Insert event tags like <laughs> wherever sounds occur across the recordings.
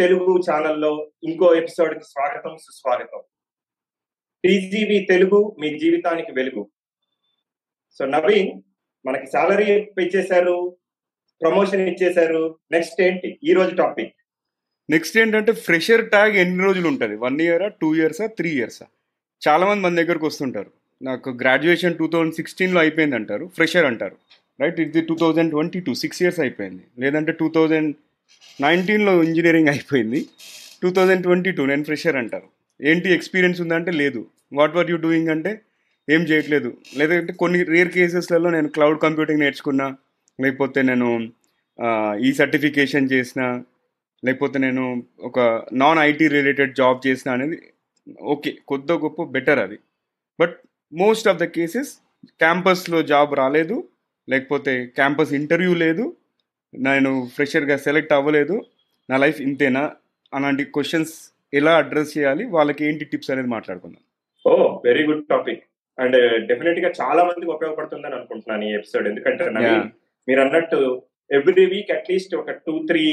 తెలుగు ఛానల్లో ఇంకో ఎపిసోడ్కి స్వాగతం సుస్వాగతం. టీజీవి తెలుగు మీ జీవితానికి వెలుగు. సో నవీన్ మనకి సాలరీ ఇచ్చేశారు ప్రమోషన్ ఇచ్చేశారు. నెక్స్ట్ ఏంటి? ఈ రోజు టాపిక్ నెక్స్ట్ ఏంటంటే ఫ్రెషర్ ట్యాగ్ ఎన్ని రోజులు ఉంటుంది? వన్ ఇయరా టూ ఇయర్సా త్రీ ఇయర్సా చాలా మంది మన దగ్గరకు వస్తుంటారు. నాకు గ్రాడ్యుయేషన్ టూ థౌజండ్ సిక్స్టీన్లో అయిపోయింది అంటారు ఫ్రెషర్ అంటారు. రైట్ ఇది two thousand twenty two six years అయిపోయింది. లేదంటే టూ థౌజండ్ నైన్టీన్లో ఇంజనీరింగ్ అయిపోయింది. టూ థౌజండ్ ట్వంటీ టూ నేను ఫ్రెషర్ అంటారు. ఏంటి ఎక్స్పీరియన్స్ ఉందంటే లేదు. వాట్ వర్ యూ డూయింగ్ అంటే ఏం చేయట్లేదు. లేదంటే కొన్ని రేర్ కేసెస్లలో నేను క్లౌడ్ కంప్యూటింగ్ నేర్చుకున్నా. లేకపోతే నేను ఈ సర్టిఫికేషన్ చేసిన. లేకపోతే నేను ఒక నాన్ ఐటీ రిలేటెడ్ జాబ్ చేసిన అనేది ఓకే కొద్ది గొప్ప బెటర్ అది. But most of the cases క్యాంపస్లో జాబ్ రాలేదు. లేకపోతే క్యాంపస్ ఇంటర్వ్యూ లేదు. నేను ఫ్రెషర్గా సెలెక్ట్ అవ్వలేదు. నా లైఫ్ ఇంతేనా? అలాంటి క్వశ్చన్స్ ఎలా అడ్రస్ చేయాలి? వాళ్ళకి ఏంటి టిప్స్ అనేది మాట్లాడుకుందాం. ఓ వెరీ గుడ్ టాపిక్ అండ్ డెఫినెట్గా చాలా మందికి ఉపయోగపడుతుందని అనుకుంటున్నాను ఈ ఎపిసోడ్ ఎందుకంటే మీరు అన్నట్టు ఎవ్రీ వీక్ అట్లీస్ట్ ఒక టూ త్రీ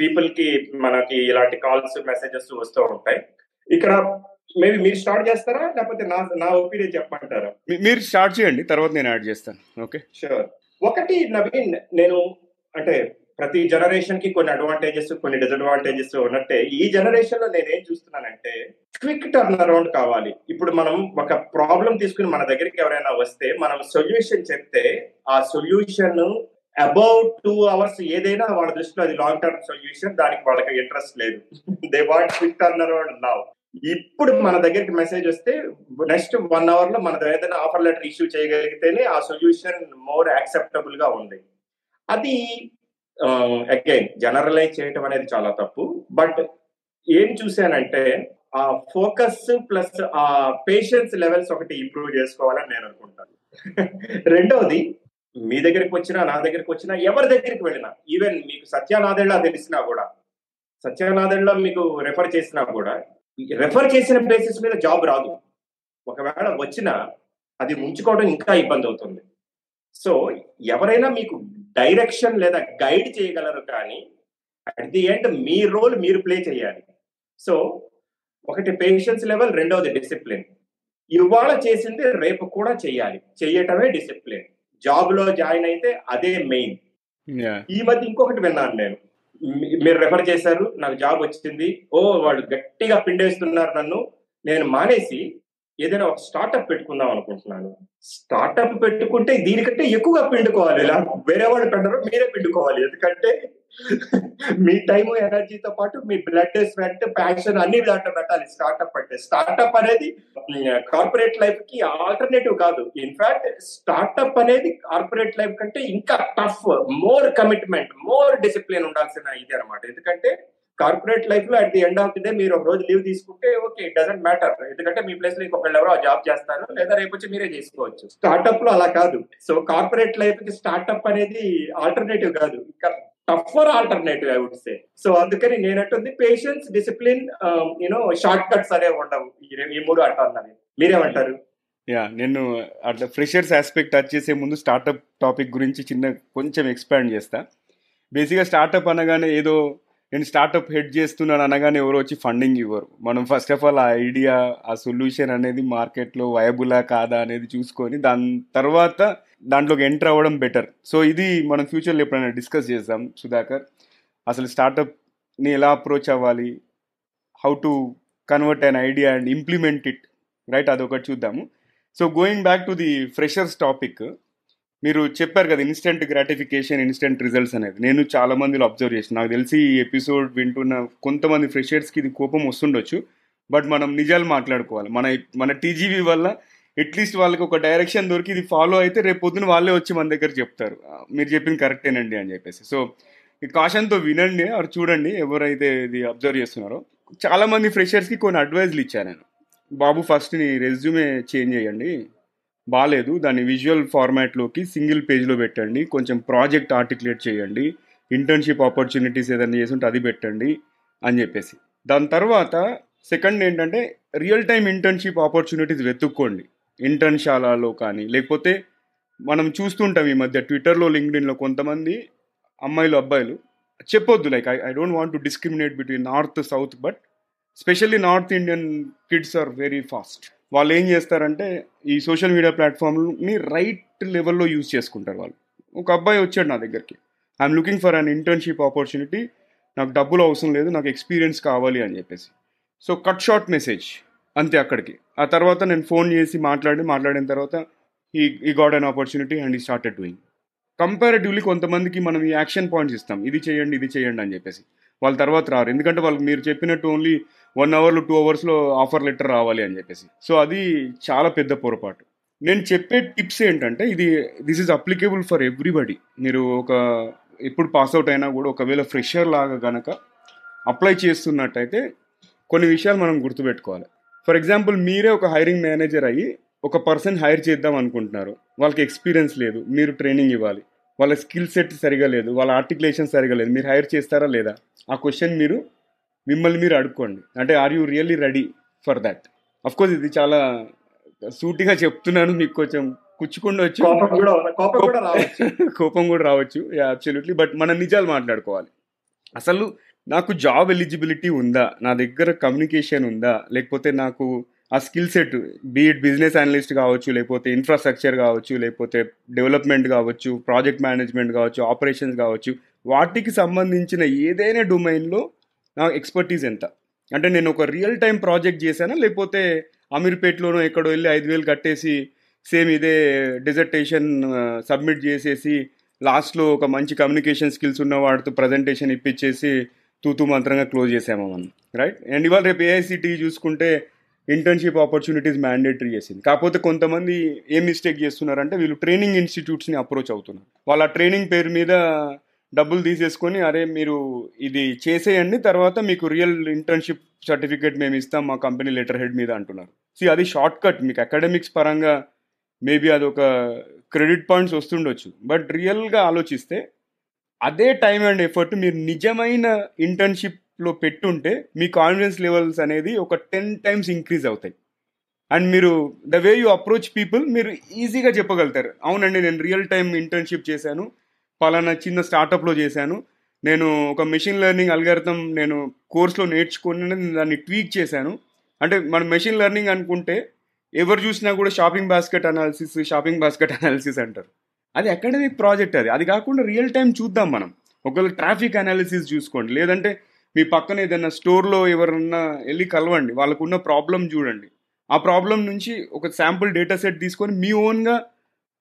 పీపుల్కి మనకి ఇలాంటి కాల్స్ మెసేజెస్ వస్తూ ఉంటాయి. ఇక్కడ మేబీ మీరు స్టార్ట్ చేస్తారా? లేకపోతే నా నా ఒపీనియన్ చెప్పమంటారా? మీరు స్టార్ట్ చేయండి. తర్వాత నేను యాడ్ చేస్తాను. ఓకే షూర్ ఒకటి నవీన్ నేను అంటే ప్రతి జనరేషన్కి కొన్ని అడ్వాంటేజెస్ కొన్ని డిసడ్వాంటేజెస్ ఉన్నట్టే. ఈ జనరేషన్లో నేనేం చూస్తున్నానంటే క్విక్ టర్న్ అరౌండ్ కావాలి. ఇప్పుడు మనం ఒక ప్రాబ్లం తీసుకుని మన దగ్గరికి ఎవరైనా వస్తే మనం సొల్యూషన్ చెప్తే ఆ సొల్యూషన్ అబౌట్ టూ అవర్స్ ఏదైనా వాళ్ళ దృష్టిలో అది లాంగ్ టర్మ్ సొల్యూషన్ దానికి వాళ్ళకి ఇంట్రెస్ట్ లేదు. They want quick turn around now ఇప్పుడు మన దగ్గరికి మెసేజ్ వస్తే నెక్స్ట్ వన్ అవర్లో మన ఏదైనా ఆఫర్ లెటర్ ఇష్యూ చేయగలిగితేనే ఆ సొల్యూషన్ మోర్ యాక్సెప్టబుల్గా ఉంది. అది అగైన్ జనరలైజ్ చేయటం అనేది చాలా తప్పు. బట్ ఏం చూశానంటే ఆ ఫోకస్ ప్లస్ ఆ పేషెన్స్ లెవెల్స్ ఒకటి ఇంప్రూవ్ చేసుకోవాలని నేను అనుకుంటాను. <laughs> రెండవది మీ దగ్గరికి వచ్చినా నా దగ్గరికి వచ్చినా ఎవరి దగ్గరికి వెళ్ళినా ఈవెన్ మీకు సత్యానాథేళ్ళ తెలిసినా కూడా సత్యానాథేళ్ళ మీకు రెఫర్ చేసినా కూడా రెఫర్ చేసిన ప్లేసెస్ మీద జాబ్ రాదు. ఒకవేళ వచ్చినా అది ఉంచుకోవడం ఇంకా ఇబ్బంది అవుతుంది. సో ఎవరైనా మీకు డైరెక్షన్ లేదా గైడ్ చేయగలరు కానీ అట్ ది ఎండ్ మీ రోల్ మీరు ప్లే చేయాలి. సో ఒకటి పేషెన్స్ లెవెల్ రెండవది డిసిప్లిన్. ఇవాళ చేసింది రేపు కూడా చేయాలి. చేయటమే డిసిప్లిన్. జాబ్లో జాయిన్ అయితే అదే మెయిన్. ఈ మధ్య ఇంకొకటి విన్నాను నేను. మీరు రెఫర్ చేశారు నాకు జాబ్ వచ్చింది. ఓ వాళ్ళు గట్టిగా పిండేస్తున్నారు నన్ను. నేను మానేసి ఏదైనా ఒక స్టార్ట్అప్ పెట్టుకుందాం అనుకుంటున్నాను. స్టార్ట్అప్ పెట్టుకుంటే దీనికంటే ఎక్కువగా పిండుకోవాలి. ఇలా వేరే వాళ్ళు పెట్టరు మీరే పిండుకోవాలి. ఎందుకంటే మీ టైం ఎనర్జీతో పాటు మీ బ్లడ్ స్వెట్ ప్యాషన్ అన్ని దాంట్లో పెట్టాలి. స్టార్ట్అప్ అంటే స్టార్ట్అప్ అనేది కార్పొరేట్ లైఫ్కి ఆల్టర్నేటివ్ కాదు. ఇన్ఫాక్ట్ స్టార్ట్అప్ అనేది కార్పొరేట్ లైఫ్ కంటే ఇంకా tough more commitment more discipline ఉండాల్సిన ఇది అనమాట ఎందుకంటే కార్పొరేట్ లైఫ్లో at the end of the day మీరు ఒక రోజు లీవ్ తీసుకుంటే ఓకే ఇట్ డజంట్ మ్యాటర్ ఎందుకంటే మీ ప్లేస్లో ఇంకొకళ్ళు ఎవరో ఆ జాబ్ చేస్తారు లేదా రేపు వచ్చి మీరే చేసుకోవచ్చు. స్టార్ట్అప్లో అలా కాదు. సో కార్పొరేట్ లైఫ్కి స్టార్ట్అప్ అనేది ఆల్టర్నేటివ్ కాదు. ఇంకా tougher alternative I would say so అందుకని నేనంటుంది patience discipline you know short cuts అనేవి ఉండవు ఈ ఈ మూడు అంటారు మీరేమంటారు? యా నేను అట్లా ఫ్రెషర్స్ ఆస్పెక్ట్ టచ్ చేసే ముందు స్టార్టప్ టాపిక్ గురించి చిన్న కొంచెం ఎక్స్పాండ్ చేస్తా. బేసిక్గా స్టార్టప్ అనగానే ఏదో నేను స్టార్టప్ హెడ్ చేస్తున్నాను అనగానే ఎవరు వచ్చి ఫండింగ్ ఇవ్వరు. మనం ఫస్ట్ ఆఫ్ ఆల్ ఆ ఐడియా ఆ సొల్యూషన్ అనేది మార్కెట్లో వయబులా కాదా అనేది చూసుకొని దాని తర్వాత దాంట్లోకి ఎంటర్ అవ్వడం బెటర్ సో ఇది మనం ఫ్యూచర్లో ఎప్పుడైనా డిస్కస్ చేద్దాం సుధాకర్. అసలు స్టార్టప్ని ఎలా అప్రోచ్ అవ్వాలి? How to convert an idea and implement it right అదొకటి చూద్దాము. So going back to the freshers topic మీరు చెప్పారు కదా ఇన్స్టెంట్ గ్రాటిఫికేషన్ ఇన్స్టెంట్ రిజల్ట్స్ అనేది. నేను చాలా మందిలో అబ్జర్వ్ చేసిన. నాకు తెలిసి ఈ ఎపిసోడ్ వింటున్న కొంతమంది ఫ్రెషర్స్కి ఇది కోపం వస్తుండొచ్చు. బట్ మనం నిజాలు మాట్లాడుకోవాలి. మన మన టీజీవీ వల్ల అట్లీస్ట్ వాళ్ళకి ఒక డైరెక్షన్ దొరికి ఇది ఫాలో అయితే రేపు పొద్దున వాళ్ళే వచ్చి మన దగ్గర చెప్తారు. మీరు చెప్పింది కరెక్టేనండి అని చెప్పేసి. సో ఈ కాషన్తో వినండి అది చూడండి ఎవరైతే ఇది అబ్జర్వ్ చేస్తున్నారో. చాలామంది ఫ్రెషర్స్కి కొన్ని అడ్వైజ్లు ఇచ్చాను నేను. బాబు ఫస్ట్ నీ రెజ్యూమే చేంజ్ చేయండి. బాగాలేదు దాన్ని విజువల్ ఫార్మాట్లోకి సింగిల్ పేజ్లో పెట్టండి. కొంచెం ప్రాజెక్ట్ ఆర్టికులేట్ చేయండి. ఇంటర్న్షిప్ ఆపర్చునిటీస్ ఏదైనా చేసి ఉంటే అది పెట్టండి అని చెప్పేసి. దాని తర్వాత సెకండ్ ఏంటంటే రియల్ టైం ఇంటర్న్షిప్ ఆపర్చునిటీస్ వెతుక్కోండి. ఇంటర్న్షాలలో కానీ లేకపోతే మనం చూస్తుంటాం ఈ మధ్య ట్విట్టర్లో లింక్డ్ఇన్లో కొంతమంది అమ్మాయిలు అబ్బాయిలు చెప్పొద్దు. Like I I don't want to discriminate between north south but specially north Indian kids are very fast వాళ్ళు ఏం చేస్తారంటే ఈ సోషల్ మీడియా ప్లాట్ఫామ్ని రైట్ లెవెల్లో యూజ్ చేసుకుంటారు వాళ్ళు. ఒక అబ్బాయి వచ్చాడు నా దగ్గరికి. I'm looking for an internship opportunity. నాకు డబ్బులు అవసరం లేదు నాకు ఎక్స్పీరియన్స్ కావాలి అని చెప్పేసి. సో కట్ షార్ట్ మెసేజ్ అంతే అక్కడికి. ఆ తర్వాత నేను ఫోన్ చేసి మాట్లాడి మాట్లాడిన తర్వాత ఈ ఈ గాడ్ అన్ ఆపర్చునిటీ అండ్ ఈ స్టార్టెడ్ డూయింగ్. కంపారిటివ్లీ కొంతమందికి మనం ఈ యాక్షన్ పాయింట్స్ ఇస్తాం. ఇది చేయండి ఇది చేయండి అని చెప్పేసి. వాళ్ళ తర్వాత రారు. ఎందుకంటే వాళ్ళు మీరు చెప్పినట్టు ఓన్లీ వన్ అవర్లో టూ అవర్స్లో ఆఫర్ లెటర్ రావాలి అని చెప్పేసి. సో అది చాలా పెద్ద పొరపాటు. నేను చెప్పే టిప్స్ ఏంటంటే ఇది this is applicable for everybody మీరు ఒక ఎప్పుడు పాస్ అవుట్ అయినా కూడా ఒకవేళ ఫ్రెషర్ లాగా గనక అప్లై చేస్తున్నట్టయితే కొన్ని విషయాలు మనం గుర్తుపెట్టుకోవాలి. ఫర్ ఎగ్జాంపుల్ మీరే ఒక హైరింగ్ మేనేజర్ అయ్యి ఒక పర్సన్ హైర్ చేద్దాం అనుకుంటున్నారు. వాళ్ళకి ఎక్స్పీరియన్స్ లేదు మీరు ట్రైనింగ్ ఇవ్వాలి. వాళ్ళ స్కిల్ సెట్ సరిగా లేదు వాళ్ళ ఆర్టికులేషన్ సరిగా లేదు మీరు హైర్ చేస్తారా లేదా? ఆ క్వశ్చన్ మీరు మిమ్మల్ని మీరు అడుక్కోండి. అంటే are you really ready for that course ఇది చాలా సూటిగా చెప్తున్నాను మీకు కొంచెం కుచ్చుకుండొచ్చు. కోపం కూడా కోపం కూడా రావచ్చు. <laughs> కోపం కూడా రావచ్చు. అబ్సల్యూట్లీ బట్ మనం నిజాలు మాట్లాడుకోవాలి. అసలు నాకు జాబ్ ఎలిజిబిలిటీ ఉందా? నా దగ్గర కమ్యూనికేషన్ ఉందా? లేకపోతే నాకు ఆ skill set be it business analyst కావచ్చు లేకపోతే ఇన్ఫ్రాస్ట్రక్చర్ కావచ్చు లేకపోతే డెవలప్మెంట్ కావచ్చు ప్రాజెక్ట్ మేనేజ్మెంట్ కావచ్చు ఆపరేషన్స్ కావచ్చు వాటికి సంబంధించిన ఏదైనా డొమైన్లో నా ఎక్స్పర్టీస్ ఎంత? అంటే నేను ఒక రియల్ టైం ప్రాజెక్ట్ చేశానా? లేకపోతే అమీర్పేట్లోనో ఎక్కడో వెళ్ళి ఐదు వేలు కట్టేసి సేమ్ ఇదే డిజర్టేషన్ సబ్మిట్ చేసేసి లాస్ట్లో ఒక మంచి కమ్యూనికేషన్ స్కిల్స్ ఉన్న వాడితో ప్రజెంటేషన్ ఇప్పించేసి తూతు మంత్రంగా క్లోజ్ చేసాము మనం రైట్ అండ్ ఇవాళ రేపు ఏఐసిటీ చూసుకుంటే ఇంటర్న్షిప్ ఆపర్చునిటీస్ మ్యాండేటరీ చేసింది. కాకపోతే కొంతమంది ఏం మిస్టేక్ చేస్తున్నారంటే వీళ్ళు ట్రైనింగ్ ఇన్స్టిట్యూట్స్ని అప్రోచ్ అవుతున్నారు. వాళ్ళ ట్రైనింగ్ పేరు మీద డబ్బులు తీసేసుకొని అరే మీరు ఇది చేసేయండి తర్వాత మీకు రియల్ ఇంటర్న్షిప్ సర్టిఫికేట్ మేము ఇస్తాం మా కంపెనీ లెటర్ హెడ్ మీద అంటున్నారు. సి అది షార్ట్ కట్. మీకు అకాడమిక్స్ పరంగా మేబీ అది ఒక క్రెడిట్ పాయింట్స్ వస్తుండొచ్చు. బట్ రియల్గా ఆలోచిస్తే అదే టైం అండ్ ఎఫర్ట్ మీరు నిజమైన ఇంటర్న్షిప్లో పెట్టుంటే మీ కాన్ఫిడెన్స్ లెవెల్స్ అనేది ఒక టెన్ టైమ్స్ ఇంక్రీజ్ అవుతాయి. అండ్ మీరు the way you approach people మీరు ఈజీగా చెప్పగలుగుతారు. అవునండి నేను రియల్ టైం ఇంటర్న్షిప్ చేశాను. పలానా చిన్న స్టార్టప్లో చేశాను. నేను ఒక మెషిన్ లెర్నింగ్ అల్గారిథం నేను కోర్స్లో నేర్చుకుని దాన్ని ట్వీక్ చేశాను. అంటే మనం మెషిన్ లెర్నింగ్ అనుకుంటే ఎవరు చూసినా కూడా shopping basket analysis shopping basket analysis అంటారు. అది అకాడమిక్ ప్రాజెక్ట్ అది. అది కాకుండా రియల్ టైం చూద్దాం మనం. ఒకవేళ ట్రాఫిక్ అనాలిసిస్ చూసుకోండి. లేదంటే మీ పక్కన ఏదైనా స్టోర్లో ఎవరన్నా వెళ్ళి కలవండి. వాళ్ళకున్న ప్రాబ్లం చూడండి. ఆ ప్రాబ్లం నుంచి ఒక శాంపుల్ డేటా సెట్ తీసుకొని మీ ఓన్గా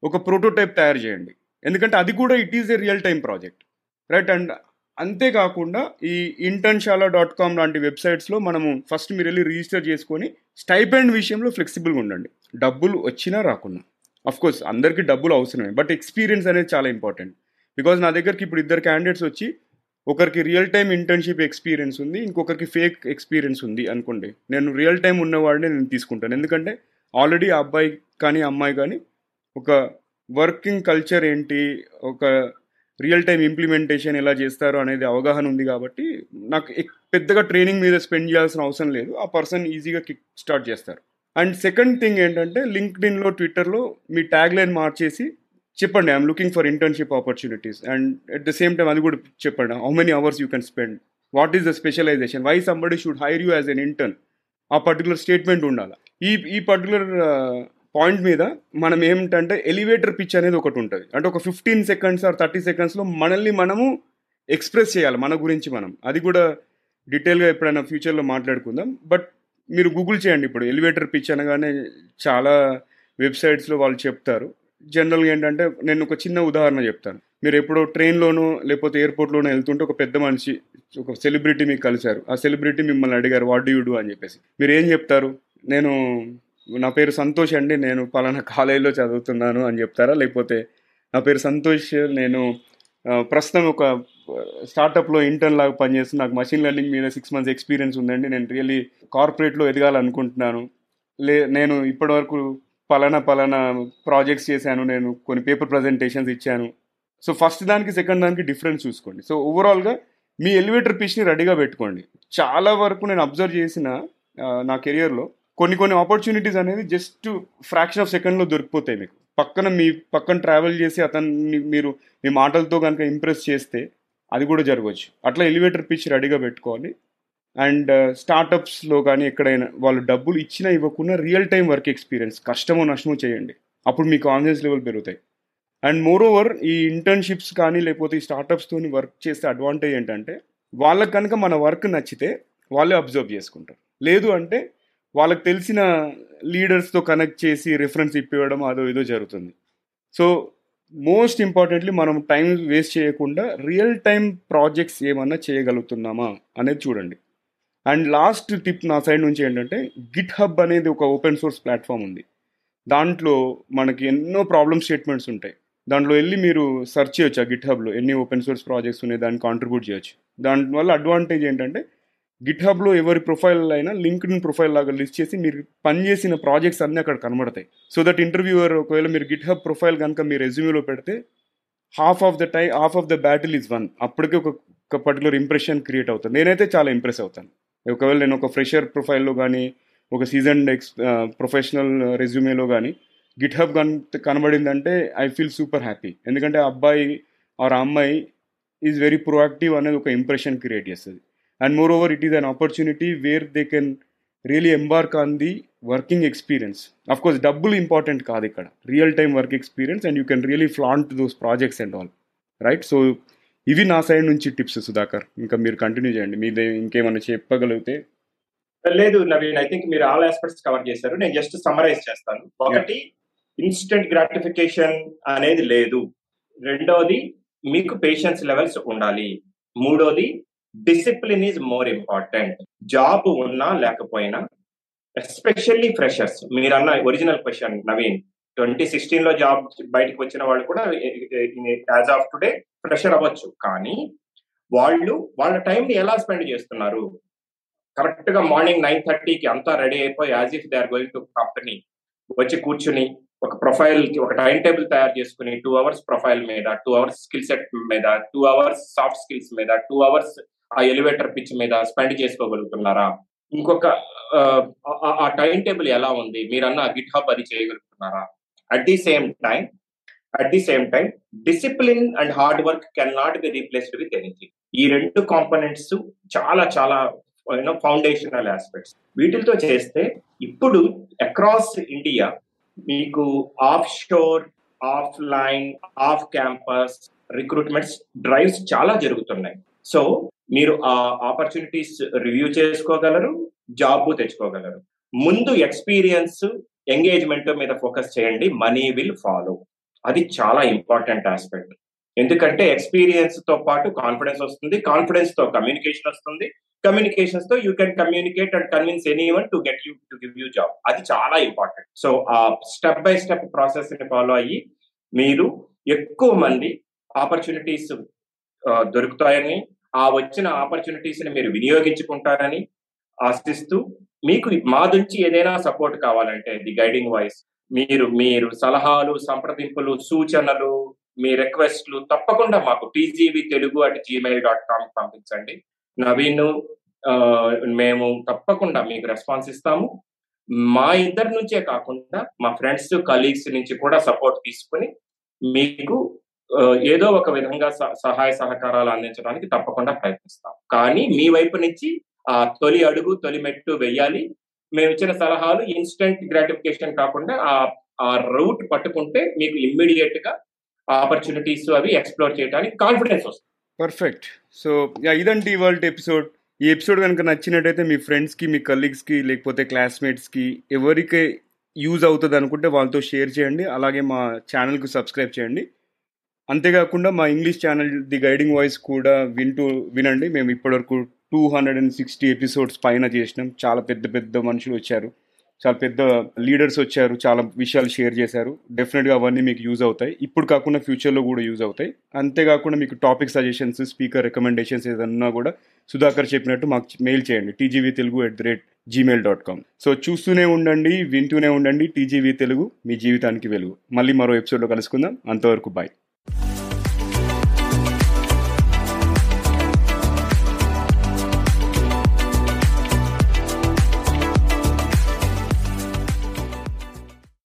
ఒక ప్రోటోటైప్ తయారు చేయండి. ఎందుకంటే అది కూడా it is a real time project right and అంతేకాకుండా ఈ ఇంటర్న్షాలా డాట్ కామ్ లాంటి వెబ్సైట్స్లో మనము ఫస్ట్ మీరు వెళ్ళి రిజిస్టర్ చేసుకొని స్టైపెండ్ విషయంలో ఫ్లెక్సిబుల్గా ఉండండి. డబ్బులు వచ్చినా రాకున్నా. అఫ్ కోర్స్ అందరికీ డబ్బులు అవసరమే బట్ ఎక్స్పీరియన్స్ అనేది చాలా ఇంపార్టెంట్ బికాజ్ నా దగ్గరికి ఇప్పుడు ఇద్దరు క్యాండిడేట్స్ వచ్చి ఒకరికి రియల్ టైం ఇంటర్న్షిప్ ఎక్స్పీరియన్స్ ఉంది ఇంకొకరికి ఫేక్ ఎక్స్పీరియన్స్ ఉంది అనుకోండి నేను రియల్ టైం ఉన్నవాడిని నేను తీసుకుంటాను. ఎందుకంటే ఆల్రెడీ ఆ అబ్బాయి కానీ అమ్మాయి కానీ ఒక వర్కింగ్ కల్చర్ ఏంటి? ఒక రియల్ టైం ఇంప్లిమెంటేషన్ ఎలా చేస్తారు అనేది అవగాహన ఉంది కాబట్టి నాకు పెద్దగా ట్రైనింగ్ మీద స్పెండ్ చేయాల్సిన అవసరం లేదు. ఆ పర్సన్ ఈజీగా కిక్ స్టార్ట్ చేస్తారు. అండ్ సెకండ్ థింగ్ ఏంటంటే లింక్డ్ఇన్లో ట్విట్టర్లో మీ ట్యాగ్ లైన్ మార్చేసి చెప్పండి I'm looking for internship opportunities. And at the same time అది కూడా చెప్పండి how many hours you can spend? What is the specialization? Why somebody should hire you as an intern? ఆ పర్టికులర్ స్టేట్మెంట్ ఉండాలి? ఈ ఈ particular point మీద మనం ఏమిటంటే ఎలివేటర్ పిచ్ అనేది ఒకటి ఉంటుంది. అంటే ఒక ఫిఫ్టీన్ సెకండ్స్ ఆర్ థర్టీ సెకండ్స్లో మనల్ని మనము ఎక్స్ప్రెస్ చేయాలి మన గురించి మనం. అది కూడా డీటెయిల్గా ఎప్పుడైనా ఫ్యూచర్లో మాట్లాడుకుందాం. బట్ మీరు గూగుల్ చేయండి ఇప్పుడు. ఎలివేటర్ పిచ్ అనగానే చాలా వెబ్సైట్స్లో వాళ్ళు చెప్తారు. జనరల్గా ఏంటంటే నేను ఒక చిన్న ఉదాహరణ చెప్తాను. మీరు ఎప్పుడో ట్రైన్లోనో లేకపోతే ఎయిర్పోర్ట్లోనో వెళ్తుంటే ఒక పెద్ద మనిషి ఒక సెలబ్రిటీ మీకు కలిశారు. ఆ సెలబ్రిటీ మిమ్మల్ని అడిగారు వాట్ డూ యూ డూ అని చెప్పేసి. మీరు ఏం చెప్తారు? నేను నా పేరు సంతోష్ అండి నేను పలానా కాలేజీలో చదువుతున్నాను అని చెప్తారా? లేకపోతే నా పేరు సంతోష్ నేను ప్రస్తుతం ఒక స్టార్టప్లో ఇంటర్న్ లాగా పనిచేస్తూ నాకు మషిన్ లెర్నింగ్ మీద సిక్స్ మంత్స్ ఎక్స్పీరియన్స్ ఉందండి. నేను రియల్లీ కార్పొరేట్లో ఎదగాలనుకుంటున్నాను. లే నేను ఇప్పటివరకు పలానా పలానా ప్రాజెక్ట్స్ చేశాను నేను కొన్ని పేపర్ ప్రజెంటేషన్స్ ఇచ్చాను. సో ఫస్ట్ దానికి సెకండ్ దానికి డిఫరెన్స్ చూసుకోండి. సో ఓవరాల్గా మీ ఎలివేటర్ పిచ్ని రెడీగా పెట్టుకోండి. చాలా వరకు నేను అబ్జర్వ్ చేసిన నా కెరియర్లో కొన్ని కొన్ని ఆపర్చునిటీస్ అనేది జస్ట్ ఫ్రాక్షన్ ఆఫ్ సెకండ్లో దొరికిపోతాయి మీకు. పక్కన మీ పక్కన ట్రావెల్ చేసి అతన్ని మీరు మీ మాటలతో కనుక ఇంప్రెస్ చేస్తే అది కూడా జరగవచ్చు. అట్లా ఎలివేటర్ పిచ్ రెడీగా పెట్టుకోవాలి. అండ్ uh, స్టార్టప్స్లో కానీ ఎక్కడైనా వాళ్ళు డబ్బులు ఇచ్చినా ఇవ్వకుండా రియల్ టైం వర్క్ ఎక్స్పీరియన్స్ కష్టమో నష్టమో చేయండి. అప్పుడు మీ కాన్ఫిడెన్స్ లెవెల్ పెరుగుతాయి. అండ్ మోర్ ఓవర్ ఈ ఇంటర్న్షిప్స్ కానీ లేకపోతే ఈ స్టార్టప్స్తో వర్క్ చేస్తే అడ్వాంటేజ్ ఏంటంటే వాళ్ళకి కనుక మన వర్క్ నచ్చితే వాళ్ళే అబ్జర్వ్ చేసుకుంటారు. లేదు అంటే వాళ్ళకి తెలిసిన లీడర్స్తో కనెక్ట్ చేసి రిఫరెన్స్ ఇప్పివ్వడం అదో ఏదో జరుగుతుంది. సో మోస్ట్ ఇంపార్టెంట్లీ మనం టైం వేస్ట్ చేయకుండా రియల్ టైం ప్రాజెక్ట్స్ ఏమన్నా చేయగలుగుతున్నామా అనేది చూడండి. అండ్ లాస్ట్ టిప్ నా సైడ్ నుంచి ఏంటంటే గిట్ హబ్ అనేది ఒక ఓపెన్ సోర్స్ ప్లాట్ఫామ్ ఉంది. దాంట్లో మనకి ఎన్నో ప్రాబ్లమ్ స్టేట్మెంట్స్ ఉంటాయి. దాంట్లో వెళ్ళి మీరు సెర్చ్ చేయొచ్చు ఆ గిట్ హబ్లో ఎన్ని ఓపెన్ సోర్స్ ప్రాజెక్ట్స్ ఉన్నాయి దాన్ని కాంట్రిబ్యూట్ చేయొచ్చు. దానివల్ల అడ్వాంటేజ్ ఏంటంటే గిట్హబ్లో ఎవరి ప్రొఫైల్ అయినా లింక్డ్ ప్రొఫైల్ లాగా లిస్ట్ చేసి మీరు పనిచేసిన ప్రాజెక్ట్స్ అన్నీ అక్కడ కనబడతాయి. సో దట్ ఇంటర్వ్యూవర్ ఒకవేళ మీరు గిట్ హబ్ ప్రొఫైల్ కనుక మీ రెజ్యూమ్లో పెడితే half of the tie half of the battle is won. అప్పటికే ఒక పర్టికులర్ ఇంప్రెషన్ క్రియేట్ అవుతుంది. నేనైతే చాలా ఇంప్రెస్ అవుతాను. ఒకవేళ నేను ఒక ఫ్రెషర్ ప్రొఫైల్లో కానీ ఒక సీజన్ ఎక్స్ ప్రొఫెషనల్ రెజ్యూమేలో కానీ గిట్హబ్ కన్ కనబడిందంటే ఐ ఫీల్ సూపర్ హ్యాపీ. ఎందుకంటే ఆ అబ్బాయి ఆర్ అమ్మాయి ఈజ్ వెరీ ప్రొయాక్టివ్ అనేది ఒక ఇంప్రెషన్ క్రియేట్ చేస్తుంది. And moreover it is an opportunity where they can really embark on the working experience of course డబ్బులు ఇంపార్టెంట్ కాదు ఇక్కడ. Real time work experience and you can really flaunt those projects and all right so ఇవి నా side నుంచి tips Sudhakar. ఇంకా మీరు continue చేయండి. మీదే ఇంకేమైనా చెప్పగలిగితే. లేదు నవీన్. ఐ థింక్ మీరు ఆల్ ఆస్పెక్ట్స్ కవర్ చేశారు. నేను జస్ట్ సమ్మరైజ్ చేస్తాను. ఒకటి ఇన్స్టెంట్ గ్రాటిఫికేషన్ అనేది లేదు. రెండోది మీకు పేషెన్స్ లెవెల్స్ ఉండాలి. మూడోది discipline is more important job ఉన్నా లేకపోయినా ఎస్పెషల్లీ ఫ్రెషర్స్ మీరన్న ఒరిజినల్ క్వశ్చన్ నవీన్. ట్వంటీ సిక్స్టీన్లో జాబ్ బయటకు వచ్చిన వాళ్ళు కూడా యాజ్ ఆఫ్ టుడే ఫ్రెషర్ అవ్వచ్చు. కానీ వాళ్ళు వాళ్ళ టైంని ఎలా స్పెండ్ చేస్తున్నారు? కరెక్ట్గా మార్నింగ్ నైన్ థర్టీకి అంతా రెడీ అయిపోయి as if they are going to company వచ్చి కూర్చుని ఒక ప్రొఫైల్కి ఒక టైం టేబుల్ తయారు చేసుకుని టూ అవర్స్ ప్రొఫైల్ మీద టూ అవర్స్ స్కిల్ సెట్ మీద టూ అవర్స్ సాఫ్ట్ స్కిల్స్ మీద టూ అవర్స్ ఆ ఎలివేటర్ పిచ్ మీద స్పెండ్ చేసుకోగలుగుతున్నారా? ఇంకొక ఆ టైం టేబుల్ ఎలా ఉంది? మీరన్న గిట్ హబ్ అది చేయగలుగుతున్నారా? At the same time at the same time discipline and hard work can not be replaced with anything ఈ రెండు కాంపోనెంట్స్ చాలా చాలా యూనో ఫౌండేషనల్ ఆస్పెక్ట్స్ వీటితో చేస్తే ఇప్పుడు అక్రాస్ ఇండియా మీకు offshore offline off campus recruitments drives చాలా జరుగుతున్నాయి. సో మీరు ఆ ఆపర్చునిటీస్ రివ్యూ చేసుకోగలరు జాబ్ తెచ్చుకోగలరు. ముందు ఎక్స్పీరియన్స్ ఎంగేజ్మెంట్ మీద ఫోకస్ చేయండి మనీ విల్ ఫాలో అది చాలా ఇంపార్టెంట్ ఆస్పెక్ట్ ఎందుకంటే ఎక్స్పీరియన్స్తో పాటు కాన్ఫిడెన్స్ వస్తుంది కాన్ఫిడెన్స్తో కమ్యూనికేషన్ వస్తుంది. కమ్యూనికేషన్స్తో you can communicate and convince any one to get you to give you job అది చాలా ఇంపార్టెంట్ సో ఆ స్టెప్ బై స్టెప్ ప్రాసెస్ని ఫాలో అయ్యి మీరు ఎక్కువ మంది ఆపర్చునిటీస్ దొరుకుతాయని ఆ వచ్చిన ఆపర్చునిటీస్ని మీరు వినియోగించుకుంటారని ఆశిస్తూ మీకు మా నుంచి ఏదైనా సపోర్ట్ కావాలంటే ది గైడింగ్ వాయిస్ మీరు మీరు సలహాలు సంప్రదింపులు సూచనలు మీ రిక్వెస్ట్లు తప్పకుండా మాకు TGV Telugu at Gmail dot com పంపించండి. నవీన్ మేము తప్పకుండా మీకు రెస్పాన్స్ ఇస్తాము. మా ఇద్దరి నుంచే కాకుండా మా ఫ్రెండ్స్ కలీగ్స్ నుంచి కూడా సపోర్ట్ తీసుకుని మీకు ఏదో ఒక విధంగా సహాయ సహకారాలు అందించడానికి తప్పకుండా ప్రయత్నిస్తాం. కానీ మీ వైపు నుంచి ఆ తొలి అడుగు తొలి మెట్టు వెయ్యాలి. మేము ఇచ్చిన సలహాలు ఇన్స్టెంట్ గ్రాటిఫికేషన్ కాకుండా ఆ ఆ రూట్ పట్టుకుంటే మీకు ఇమ్మీడియట్గా ఆపర్చునిటీస్ అవి ఎక్స్ప్లోర్ చేయడానికి కాన్ఫిడెన్స్ వస్తుంది. పర్ఫెక్ట్ సో ఇదండి ఇవాళ ఎపిసోడ్ ఈ ఎపిసోడ్ కనుక నచ్చినట్టయితే మీ ఫ్రెండ్స్కి మీ కలీగ్స్కి లేకపోతే క్లాస్మేట్స్కి ఎవరికి యూజ్ అవుతుంది అనుకుంటే వాళ్ళతో షేర్ చేయండి. అలాగే మా ఛానల్కి సబ్స్క్రైబ్ చేయండి. అంతేకాకుండా మా English channel the guiding voice కూడా వింటూ వినండి. మేము ఇప్పటివరకు two hundred and sixty episodes పైన చేసినాం. చాలా పెద్ద పెద్ద మనుషులు వచ్చారు. చాలా పెద్ద లీడర్స్ వచ్చారు. చాలా విషయాలు షేర్ చేశారు. డెఫినెట్గా అవన్నీ మీకు యూజ్ అవుతాయి. ఇప్పుడు కాకుండా ఫ్యూచర్లో కూడా యూజ్ అవుతాయి. అంతేకాకుండా మీకు టాపిక్ సజెషన్స్ స్పీకర్ రికమెండేషన్స్ ఏదన్నా కూడా సుధాకర్ చెప్పినట్టు మాకు మెయిల్ చేయండి. TGV Telugu at the rate Gmail dot com so చూస్తూనే ఉండండి వింటూనే ఉండండి. టీజీవీ తెలుగు మీ జీవితానికి వెలుగు. మళ్ళీ మరో ఎపిసోడ్లో కలుసుకుందాం. అంతవరకు బాయ్